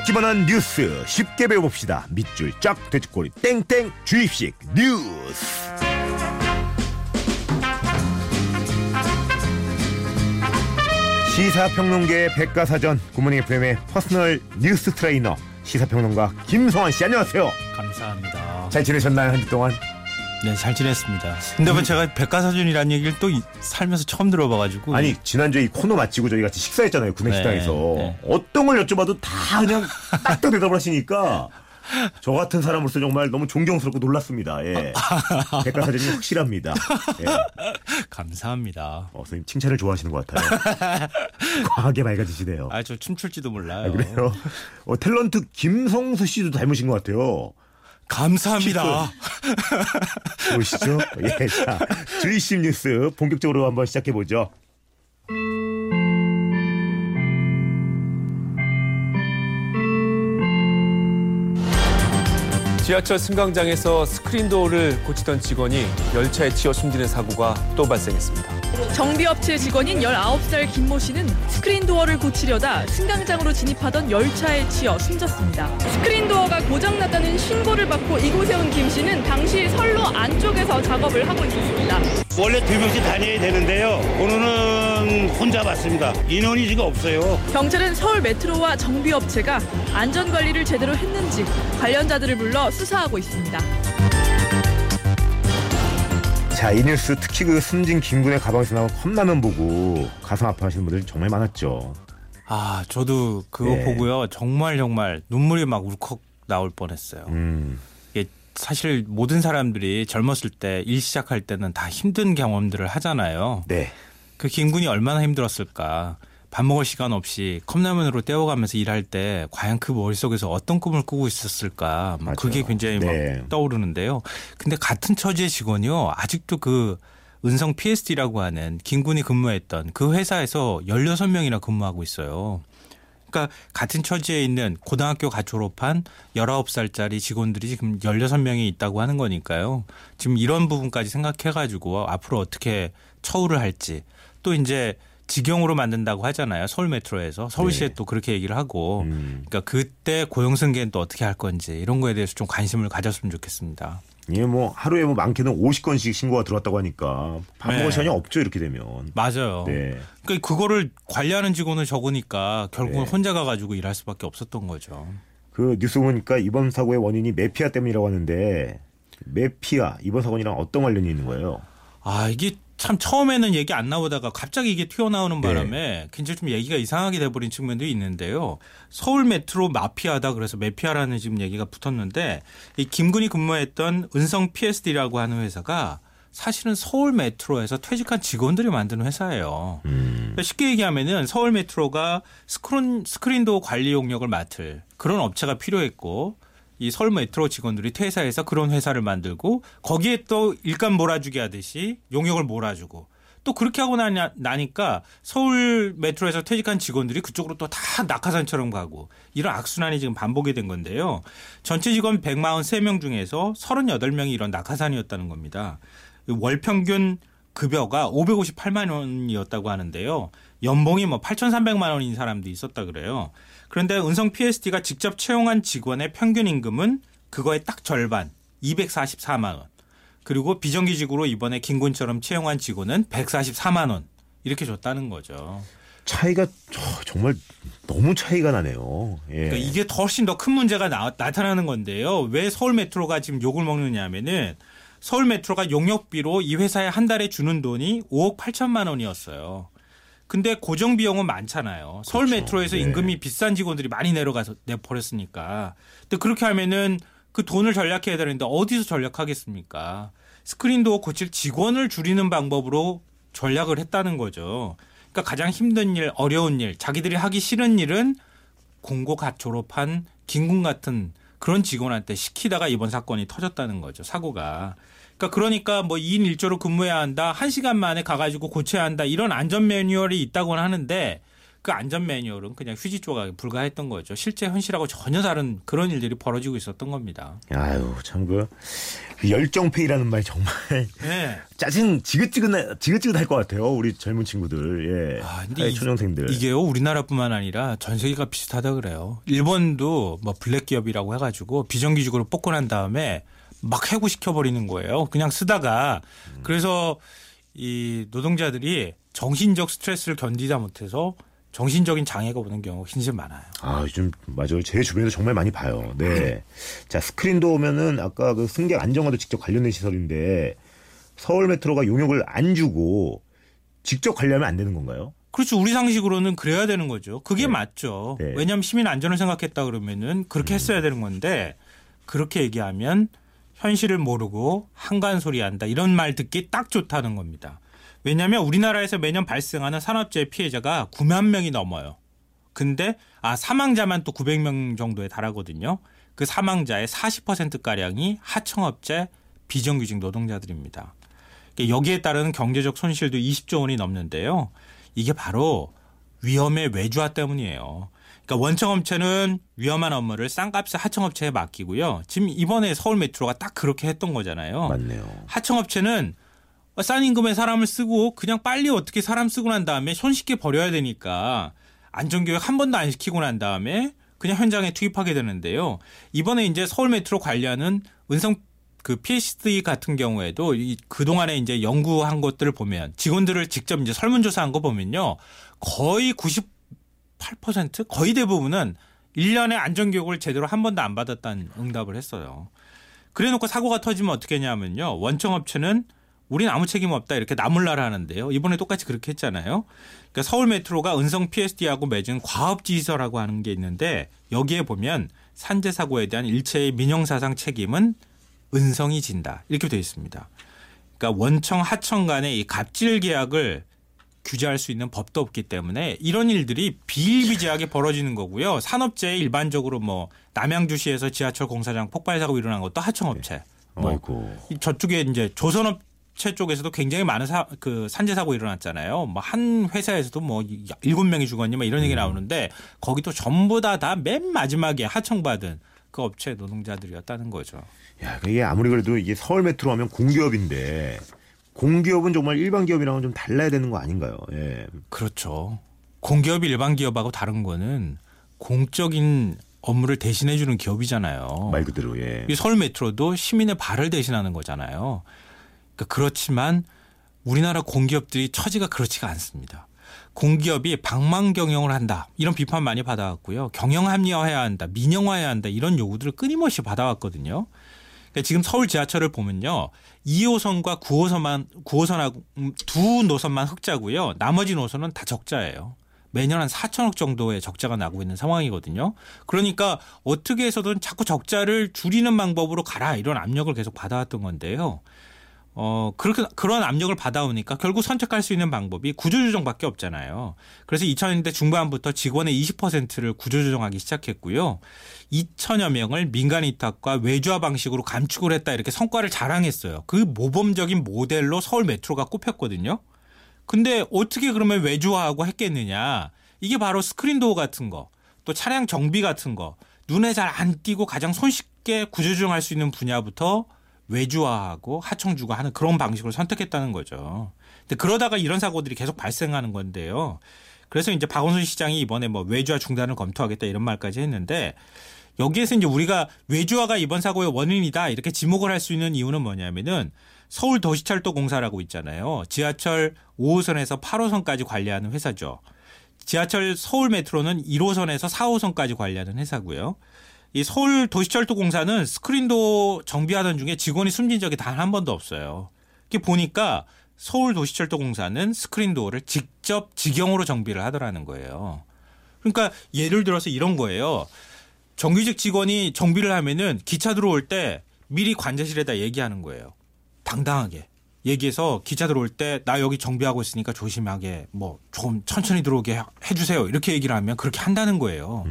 어렵기만 한 뉴스 쉽게 배워봅시다. 밑줄 쫙 돼지꼬리 땡땡 주입식 뉴스. 시사평론계의 백과사전 굿모닝 FM의 personal 뉴스 트레이너 시사평론가 김성환 씨 안녕하세요. 감사합니다. 잘 지내셨나요 한 주 동안? 네, 잘 지냈습니다. 근데 왜 제가 백과사전이라는 얘기를 또 이- 살면서 처음 들어봐가지고 아니 지난주에 이 코너 마치고 저희 같이 식사했잖아요 구내식당에서 네, 어떤 걸 여쭤봐도 다 그냥 딱딱 대답을 하시니까 저 같은 사람으로서 정말 너무 존경스럽고 놀랐습니다. 예. 백과사전이 확실합니다. 예. 감사합니다. 어, 선생님 칭찬을 좋아하시는 것 같아요. 과하게 맑아지시네요. 아, 저 춤출지도 몰라요. 아, 그래요? 어, 탤런트 김성수 씨도 닮으신 것 같아요. 감사합니다. 보시죠. 예, 자, 주이심 뉴스 본격적으로 한번 시작해 보죠. 지하철 승강장에서 스크린 도어를 고치던 직원이 열차에 치여 숨지는 사고가 또 발생했습니다. 정비업체 직원인 19살 김 모 씨는 스크린 도어를 고치려다 승강장으로 진입하던 열차에 치여 숨졌습니다. 스크린 도어가 고장났다는 신고를 받고 이곳에 온 김 씨는 당시 선로 안쪽에서 작업을 하고 있었습니다. 원래 두 명씩 다녀야 되는데요. 오늘은 혼자 왔습니다. 인원이 지금 없어요. 경찰은 서울 메트로와 정비업체가 안전 관리를 제대로 했는지 관련자들을 불러 수사하고 있습니다. 자, 이 뉴스 특히 그 숨진 김군의 가방에서 나온 컵라면 보고 가슴 아파하시는 분들 정말 많았죠. 아, 저도 그거 네. 보고요. 정말 정말 눈물이 막 울컥 나올 뻔했어요. 음, 이게 사실 모든 사람들이 젊었을 때 일 시작할 때는 다 힘든 경험들을 하잖아요. 네. 그 김군이 얼마나 힘들었을까. 밥 먹을 시간 없이 컵라면으로 때워가면서 일할 때 과연 그 머릿속에서 어떤 꿈을 꾸고 있었을까. 막 맞아요. 그게 굉장히 네. 막 떠오르는데요. 근데 같은 처지의 직원이요. 아직도 그 은성 PSD라고 하는 김군이 근무했던 그 회사에서 16명이나 근무하고 있어요. 그러니까 같은 처지에 있는 고등학교 가 졸업한 19살짜리 직원들이 지금 16명이 있다고 하는 거니까요. 지금 이런 부분까지 생각해 가지고 앞으로 어떻게 처우를 할지 또 이제 직영으로 만든다고 하잖아요. 서울 메트로에서 서울시에 네. 또 그렇게 얘기를 하고 음. 그러니까 그때 고용 승계는 또 어떻게 할 건지 이런 거에 대해서 좀 관심을 가졌으면 좋겠습니다. 이게 뭐 하루에 뭐 많게는 50건씩 신고가 들어왔다고 하니까 밥 네. 먹을 시간이 없죠 이렇게 되면. 맞아요. 네. 그러니까 그거를 관리하는 직원은 적으니까 결국은 네. 혼자 가가지고 일할 수밖에 없었던 거죠. 그 뉴스 보니까 이번 사고의 원인이 메피아 때문이라고 하는데 메피아 이번 사건이랑 어떤 관련이 있는 거예요? 아 이게 참 처음에는 얘기 안 나오다가 갑자기 이게 튀어나오는 네. 바람에 굉장히 좀 얘기가 이상하게 돼버린 측면도 있는데요. 서울 메트로 마피아다 그래서 메피아라는 지금 얘기가 붙었는데 이 김군이 근무했던 은성 PSD라고 하는 회사가 사실은 서울 메트로에서 퇴직한 직원들이 만드는 회사예요. 음. 그러니까 쉽게 얘기하면은 서울 메트로가 스크린 스크린도어 관리 용역을 맡을 그런 업체가 필요했고 이 서울 메트로 직원들이 퇴사해서 그런 회사를 만들고 거기에 또 일감 몰아주기 하듯이 용역을 몰아주고 또 그렇게 하고 나냐, 나니까 서울 메트로에서 퇴직한 직원들이 그쪽으로 또 다 낙하산처럼 가고 이런 악순환이 지금 반복이 된 건데요. 전체 직원 143명 중에서 38명이 이런 낙하산이었다는 겁니다. 월 평균 급여가 558만 원이었다고 하는데요. 연봉이 뭐 8,300만 원인 사람도 있었다 그래요. 그런데 은성 PSD가 직접 채용한 직원의 평균 임금은 그거의 딱 절반, 244만 원. 그리고 비정규직으로 이번에 김군처럼 채용한 직원은 144만 원. 이렇게 줬다는 거죠. 차이가 저, 정말 너무 차이가 나네요. 예. 그러니까 이게 더 훨씬 더 큰 문제가 나, 타나는 건데요. 왜 서울 메트로가 지금 욕을 먹느냐 하면은 서울 메트로가 용역비로 이 회사에 한 달에 주는 돈이 5억 8천만 원이었어요. 근데 고정 비용은 많잖아요. 서울 그렇죠. 메트로에서 네. 임금이 비싼 직원들이 많이 내려가서 내버렸으니까. 근데 그렇게 하면은 그 돈을 전략해야 되는데 어디서 전략하겠습니까? 스크린도어 고칠 직원을 줄이는 방법으로 전략을 했다는 거죠. 그러니까 가장 힘든 일, 어려운 일, 자기들이 하기 싫은 일은 공고 갓 졸업한 김군 같은 그런 직원한테 시키다가 이번 사건이 터졌다는 거죠. 사고가. 그러니까 그러니까 뭐 2인 1조로 근무해야 한다. 1시간 만에 가가지고 고쳐야 한다. 이런 안전 매뉴얼이 있다고는 하는데 그 안전 매뉴얼은 그냥 휴지 조각에 불과했던 거죠. 실제 현실하고 전혀 다른 그런 일들이 벌어지고 있었던 겁니다. 아유 참 그 열정페이라는 말이 정말 네. 짜증 지긋지긋 지긋지긋할 것 같아요. 우리 젊은 친구들, 예, 아, 근데 초년생들. 이게요 우리나라뿐만 아니라 전 세계가 비슷하다 그래요. 일본도 뭐 블랙 기업이라고 해가지고 비정규직으로 뽑고 난 다음에 막 해고시켜 버리는 거예요. 그냥 쓰다가 그래서 이 노동자들이 정신적 스트레스를 견디다 못해서 정신적인 장애가 오는 경우가 굉장히 많아요. 아, 요즘 맞아요. 제 주변에도 정말 많이 봐요. 네. 자, 스크린도 오면은 아까 그 승객 안정화도 직접 관련된 시설인데 서울 메트로가 용역을 안 주고 직접 관리하면 안 되는 건가요? 그렇죠. 우리 상식으로는 그래야 되는 거죠. 그게 맞죠. 네. 음. 왜냐하면 시민 안전을 생각했다 그러면은 그렇게 했어야 되는 건데 그렇게 얘기하면 현실을 모르고 한간 소리 한다 이런 말 듣기 딱 좋다는 겁니다. 왜냐하면 우리나라에서 매년 발생하는 산업재해 피해자가 9만 명이 넘어요. 근데 아 사망자만 또 900명 정도에 달하거든요. 그 사망자의 40% 가량이 하청업체 비정규직 노동자들입니다. 여기에 따르는 경제적 손실도 20조 원이 넘는데요. 이게 바로 위험의 외주화 때문이에요. 그러니까 원청업체는 위험한 업무를 싼값에 하청업체에 맡기고요. 지금 이번에 서울 메트로가 딱 그렇게 했던 거잖아요. 맞네요. 하청업체는 싼 임금에 사람을 쓰고 그냥 빨리 어떻게 사람 쓰고 난 다음에 손쉽게 버려야 되니까 안전교육 한 번도 안 시키고 난 다음에 그냥 현장에 투입하게 되는데요. 이번에 이제 서울 메트로 관리하는 은성 그 PSD 같은 경우에도 이 그동안에 이제 연구한 것들을 보면 직원들을 직접 이제 설문조사한 거 보면요. 거의 98% 거의 대부분은 1년에 안전교육을 제대로 한 번도 안 받았다는 응답을 했어요. 그래 놓고 사고가 터지면 어떻게 하냐면요. 원청업체는 우린 아무 책임 없다 이렇게 나몰라라 하는데요. 이번에 똑같이 그렇게 했잖아요. 그러니까 서울 메트로가 은성 PSD하고 맺은 과업지휘서라고 하는 게 있는데 여기에 보면 산재 사고에 대한 일체의 민형사상 책임은 은성이 진다 이렇게 되어 있습니다. 그러니까 원청 하청 간의 이 갑질 계약을 규제할 수 있는 법도 없기 때문에 이런 일들이 비일비재하게 벌어지는 거고요. 산업재해 일반적으로 뭐 남양주시에서 지하철 공사장 폭발 사고 일어난 것도 하청업체. 뭐 아이고. 이 저쪽에 이제 조선업 체 쪽에서도 굉장히 많은 사, 그 산재 사고 일어났잖아요. 뭐 한 회사에서도 뭐 일곱 명이 죽었니 뭐 이런 얘기 나오는데 거기도 전부 다 다 맨 마지막에 하청받은 그 업체 노동자들이었다는 거죠. 야, 이게 아무리 그래도 이게 서울 메트로 하면 공기업인데 공기업은 정말 일반 기업이랑은 좀 달라야 되는 거 아닌가요? 예. 그렇죠. 공기업이 일반 기업하고 다른 거는 공적인 업무를 대신해 주는 기업이잖아요. 말 그대로 예. 이 서울 메트로도 시민의 발을 대신하는 거잖아요. 그러니까 그렇지만 우리나라 공기업들이 처지가 그렇지가 않습니다. 공기업이 방망 경영을 한다 이런 비판 많이 받아왔고요. 경영 합리화해야 한다, 민영화해야 한다 이런 요구들을 끊임없이 받아왔거든요. 그러니까 지금 서울 지하철을 보면요. 2호선과 9호선만 9호선하고 음, 두 노선만 흑자고요. 나머지 노선은 다 적자예요. 매년 한 4천억 정도의 적자가 나고 있는 상황이거든요. 그러니까 어떻게 해서든 자꾸 적자를 줄이는 방법으로 가라 이런 압력을 계속 받아왔던 건데요. 어, 그렇게, 그런 압력을 받아오니까 결국 선택할 수 있는 방법이 구조조정밖에 없잖아요. 그래서 2000년대 중반부터 직원의 20%를 구조조정하기 시작했고요. 2천여 명을 민간 위탁과 외주화 방식으로 감축을 했다 이렇게 성과를 자랑했어요. 그 모범적인 모델로 서울 메트로가 꼽혔거든요. 근데 어떻게 그러면 외주화하고 했겠느냐. 이게 바로 스크린도어 같은 거, 또 차량 정비 같은 거, 눈에 잘 안 띄고 가장 손쉽게 구조조정할 수 있는 분야부터 외주화하고 하청주가 하는 그런 방식을 선택했다는 거죠. 근데 그러다가 이런 사고들이 계속 발생하는 건데요. 그래서 이제 박원순 시장이 이번에 뭐 외주화 중단을 검토하겠다 이런 말까지 했는데 여기에서 이제 우리가 외주화가 이번 사고의 원인이다 이렇게 지목을 할 수 있는 이유는 뭐냐면은 서울 도시철도 공사라고 있잖아요. 지하철 5호선에서 8호선까지 관리하는 회사죠. 지하철 서울 메트로는 1호선에서 4호선까지 관리하는 회사고요. 이 서울 도시철도 공사는 스크린도어 정비하던 중에 직원이 숨진 적이 단 한 번도 없어요. 이게 보니까 서울 도시철도 공사는 스크린도어를 직접 직영으로 정비를 하더라는 거예요. 그러니까 예를 들어서 이런 거예요. 정규직 직원이 정비를 하면은 기차 들어올 때 미리 관제실에다 얘기하는 거예요. 당당하게. 얘기해서 기차 들어올 때 나 여기 정비하고 있으니까 조심하게 뭐 좀 천천히 들어오게 해주세요. 이렇게 얘기를 하면 그렇게 한다는 거예요.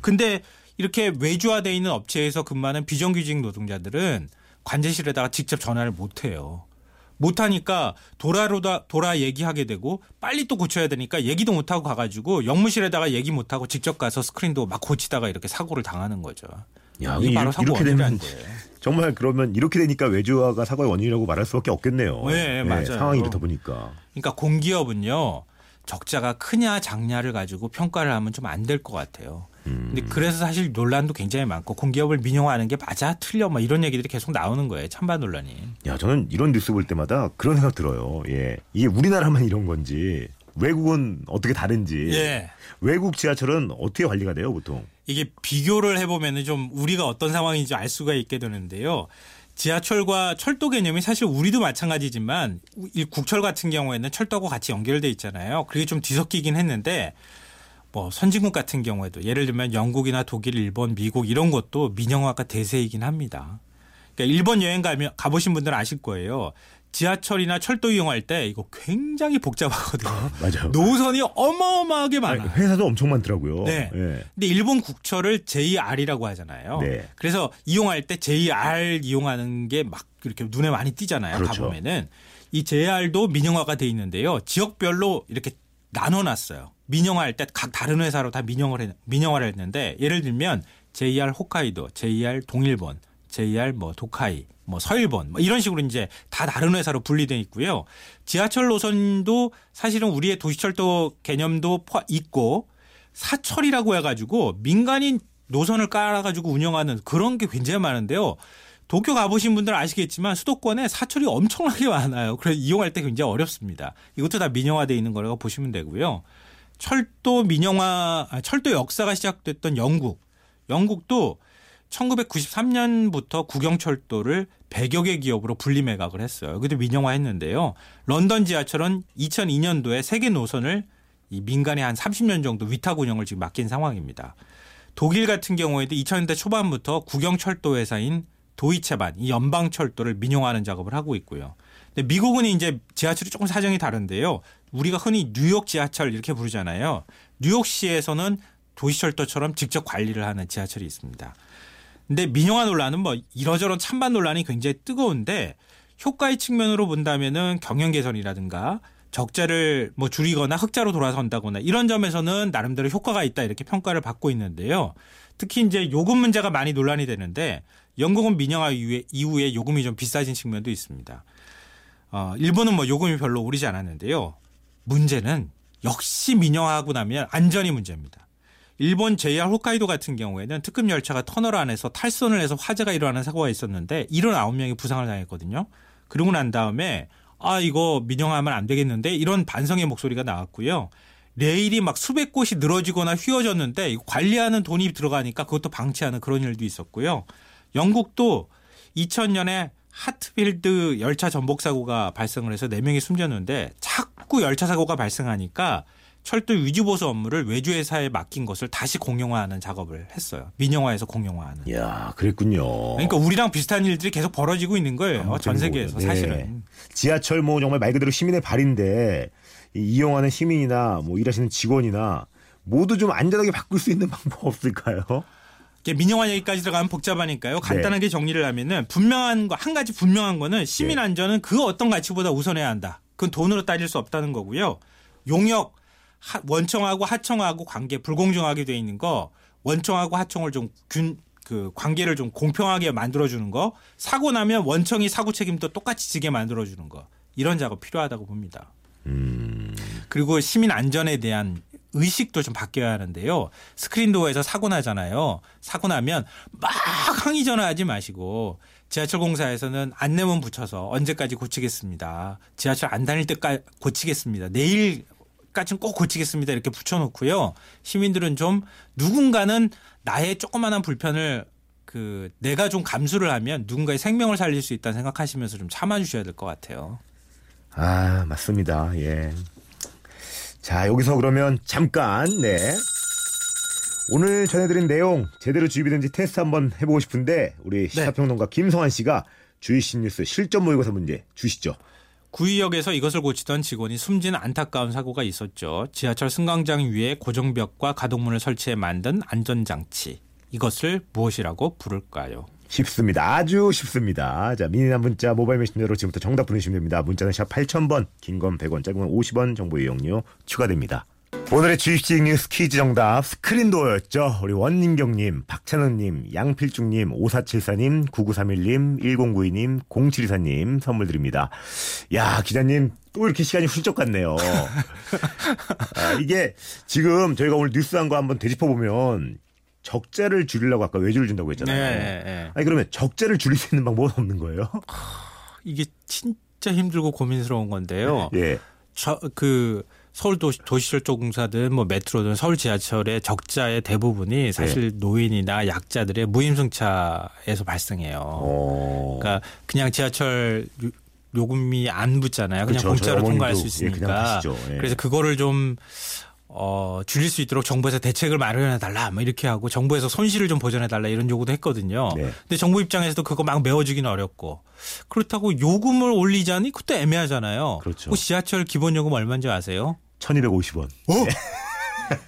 근데 이렇게 외주화돼 있는 업체에서 근무하는 비정규직 노동자들은 관제실에다가 직접 전화를 못 해요. 못하니까 돌아로다 돌아 얘기하게 되고 빨리 또 고쳐야 되니까 얘기도 못하고 가가지고 영무실에다가 얘기 못하고 직접 가서 스크린도 막 고치다가 이렇게 사고를 당하는 거죠. 야, 이게 바로 이- 사고 이렇게 되면. 정말 그러면 이렇게 되니까 외주화가 사고의 원인이라고 말할 수밖에 없겠네요. 네, 맞아요. 상황이 이렇다 보니까. 그러니까 공기업은요 적자가 크냐 작냐를 가지고 평가를 하면 좀 안 될 것 같아요. 음. 근데 그래서 사실 논란도 굉장히 많고 공기업을 민영화하는 게 맞아 틀려 뭐 이런 얘기들이 계속 나오는 거예요. 찬반 논란이. 야, 저는 이런 뉴스 볼 때마다 그런 생각 들어요. 예. 이게 우리나라만 이런 건지 외국은 어떻게 다른지. 예. 외국 지하철은 어떻게 관리가 돼요, 보통? 이게 비교를 해보면은 좀 우리가 어떤 상황인지 알 수가 있게 되는데요. 지하철과 철도 개념이 사실 우리도 마찬가지지만 이 국철 같은 경우에는 철도하고 같이 연결돼 있잖아요. 그게 좀 뒤섞이긴 했는데 뭐 선진국 같은 경우에도 예를 들면 영국이나 독일, 일본, 미국 이런 것도 민영화가 대세이긴 합니다. 그러니까 일본 여행 가면 가보신 분들은 아실 거예요. 지하철이나 철도 이용할 때 이거 굉장히 복잡하거든요. 맞아요. 노선이 어마어마하게 많아요. 회사도 엄청 많더라고요. 네. 예. 근데 일본 국철을 JR이라고 하잖아요. 네. 그래서 이용할 때 JR 이용하는 게 막 이렇게 눈에 많이 띄잖아요. 그렇죠. 가보면은 이 JR도 민영화가 돼 있는데요. 지역별로 이렇게 나눠놨어요. 민영화할 때 각 다른 회사로 다 민영을 해, 민영화를 했는데 예를 들면 JR 홋카이도, JR 동일본, JR 뭐 도카이, 뭐 서일본 뭐 이런 식으로 이제 다 다른 회사로 분리돼 있고요. 지하철 노선도 사실은 우리의 도시철도 개념도 포- 있고 사철이라고 해가지고 민간인 노선을 깔아가지고 운영하는 그런 게 굉장히 많은데요. 도쿄 가보신 분들은 아시겠지만 수도권에 사철이 엄청나게 많아요. 그래서 이용할 때 굉장히 어렵습니다. 이것도 다 민영화돼 있는 거라고 보시면 되고요. 철도 민영화, 아, 철도 역사가 시작됐던 영국. 영국도 1993년부터 국영철도를 100여 개 기업으로 분리매각을 했어요. 그때 민영화했는데요. 런던 지하철은 2002년도에 세계 노선을 이 민간에 한 30년 정도 위탁 운영을 지금 맡긴 상황입니다. 독일 같은 경우에도 2000년대 초반부터 국영철도 회사인 도이체반, 이 연방 철도를 민영화하는 작업을 하고 있고요. 근데 미국은 이제 지하철이 조금 사정이 다른데요. 우리가 흔히 뉴욕 지하철 이렇게 부르잖아요. 뉴욕시에서는 도시철도처럼 직접 관리를 하는 지하철이 있습니다. 근데 민영화 논란은 뭐 이러저런 찬반 논란이 굉장히 뜨거운데 효과의 측면으로 본다면은 경영 개선이라든가 적자를 뭐 줄이거나 흑자로 돌아선다거나 이런 점에서는 나름대로 효과가 있다 이렇게 평가를 받고 있는데요. 특히 이제 요금 문제가 많이 논란이 되는데 영국은 민영화 이후에, 요금이 좀 비싸진 측면도 있습니다. 어, 일본은 뭐 요금이 별로 오르지 않았는데요. 문제는 역시 민영화하고 나면 안전이 문제입니다. 일본 JR 홋카이도 같은 경우에는 특급 열차가 터널 안에서 탈선을 해서 화재가 일어나는 사고가 있었는데 79명이 부상을 당했거든요. 그러고 난 다음에 아 이거 민영화하면 안 되겠는데 이런 반성의 목소리가 나왔고요. 레일이 막 수백 곳이 늘어지거나 휘어졌는데 관리하는 돈이 들어가니까 그것도 방치하는 그런 일도 있었고요. 영국도 2000년에 하트필드 열차 전복 사고가 발생을 해서 4명이 숨졌는데 자꾸 열차 사고가 발생하니까 철도 유지 보수 업무를 외주 회사에 맡긴 것을 다시 공용화하는 작업을 했어요. 민영화해서 공용화하는. 이야, 그랬군요. 그러니까 우리랑 비슷한 일들이 계속 벌어지고 있는 거예요. 아무튼 전 세계에서 뭐, 네. 사실은. 지하철 뭐 정말 말 그대로 시민의 발인데 이 이용하는 시민이나 뭐 일하시는 직원이나 모두 좀 안전하게 바꿀 수 있는 방법 없을까요? 민영화 얘기까지 들어가면 복잡하니까요. 간단하게 정리를 하면은 분명한 거 한 가지 분명한 거는 시민 네. 안전은 그 어떤 가치보다 우선해야 한다. 그건 돈으로 따질 수 없다는 거고요. 용역 하- 원청하고 하청하고 관계 불공정하게 돼 있는 거 원청하고 하청을 좀균 그 관계를 좀 공평하게 만들어 주는 거 사고 나면 원청이 사고 책임도 똑같이 지게 만들어 주는 거 이런 작업 필요하다고 봅니다. 음, 그리고 시민 안전에 대한 의식도 좀 바뀌어야 하는데요. 스크린도어에서 사고 나잖아요. 사고 나면 막 항의 전화하지 마시고 지하철 공사에서는 안내문 붙여서 언제까지 고치겠습니다. 지하철 안 다닐 때까지 고치겠습니다. 내일 까지는 꼭 고치겠습니다. 이렇게 붙여놓고요. 시민들은 좀 누군가는 나의 조그마한 불편을 그 내가 좀 감수를 하면 누군가의 생명을 살릴 수 있다는 생각하시면서 좀 참아주셔야 될 것 같아요. 아 맞습니다. 예. 자 여기서 그러면 잠깐 네. 오늘 전해드린 내용 제대로 주입이 된지 테스트 한번 해보고 싶은데 우리 시사평론가 김성환 씨가 주이신 뉴스 실전 모의고사 문제 주시죠. 구의역에서 이것을 고치던 직원이 숨진 안타까운 사고가 있었죠. 지하철 승강장 위에 고정벽과 가동문을 설치해 만든 안전장치. 이것을 무엇이라고 부를까요? 쉽습니다. 아주 쉽습니다. 자, 미니나 문자 모바일 메신저로 지금부터 정답 보내주시면 됩니다. 문자는 샵 8000번, 긴 건 100원, 짧은 건 50원 정보 이용료 추가됩니다. 오늘의 주입식 뉴스 퀴즈 정답 스크린도어였죠. 우리 원민경님, 박찬은님, 양필중님, 5474님, 9931님, 1092님, 0724님 선물 드립니다. 야 기자님 또 이렇게 시간이 훌쩍 갔네요. 아, 이게 지금 저희가 오늘 뉴스 한 거 한번 되짚어 보면 적자를 줄이려고 아까 외주를 준다고 했잖아요. 네, 네. 아니 그러면 적자를 줄일 수 있는 방법은 없는 거예요? 이게 진짜 힘들고 고민스러운 건데요. 예. 저, 그 서울 도시, 도시철도공사든 뭐 메트로든 서울 지하철의 적자의 대부분이 사실 네. 노인이나 약자들의 무임승차에서 발생해요. 어. 그러니까 그냥 지하철 요- 요금이 안 붙잖아요. 그냥 그쵸, 공짜로 통과할 수 예, 있으니까. 가시죠. 예. 그래서 그거를 좀 어, 줄일 수 있도록 정부에서 대책을 마련해 달라, 뭐 이렇게 하고 정부에서 손실을 좀 보전해 달라 이런 요구도 했거든요. 네. 근데 정부 입장에서도 그거 막 메워주기는 어렵고 그렇다고 요금을 올리자니 그것도 애매하잖아요. 그렇죠. 지하철 기본 요금 얼마인지 아세요? 1250원. 어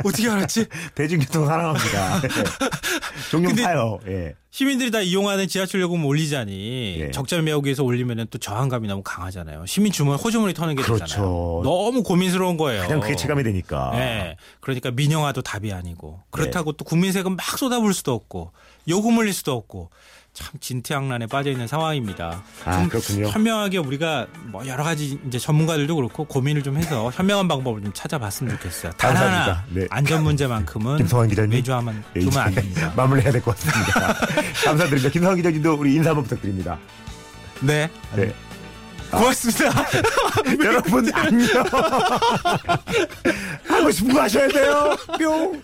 떻게 알았지? 대중교통 사랑합니다. 예. 종종 타요. 예. 시민들이 다 이용하는 지하철 요금 올리자니 예. 메우기 위해서 올리면 또 저항감이 너무 강하잖아요. 시민 주머니 호주머니 터는 게 그렇죠. 되잖아요. 너무 고민스러운 거예요. 그냥 그게 체감이 되니까. 네. 그러니까 민영화도 답이 아니고 그렇다고 또 국민 세금 막 쏟아부을 수도 없고 요금 올릴 수도 없고 참 진퇴양난에 빠져 있는 상황입니다. 아, 좀 그렇군요. 현명하게 우리가 뭐 여러 가지 이제 전문가들도 그렇고 고민을 좀 해서 현명한 방법을 좀 찾아봤으면 좋겠어요. 단 감사합니다. 하나 네. 안전 문제만큼은 김성환 기자님. 외주하면 예, 두면 안 됩니다. 마무리해야 될 것 같습니다. 감사드립니다. 김성환 기자님도 우리 인사 한번 부탁드립니다. 네. 네. 고맙습니다. 여러분 안녕. 하고 싶은 거 하셔야 돼요. 뿅.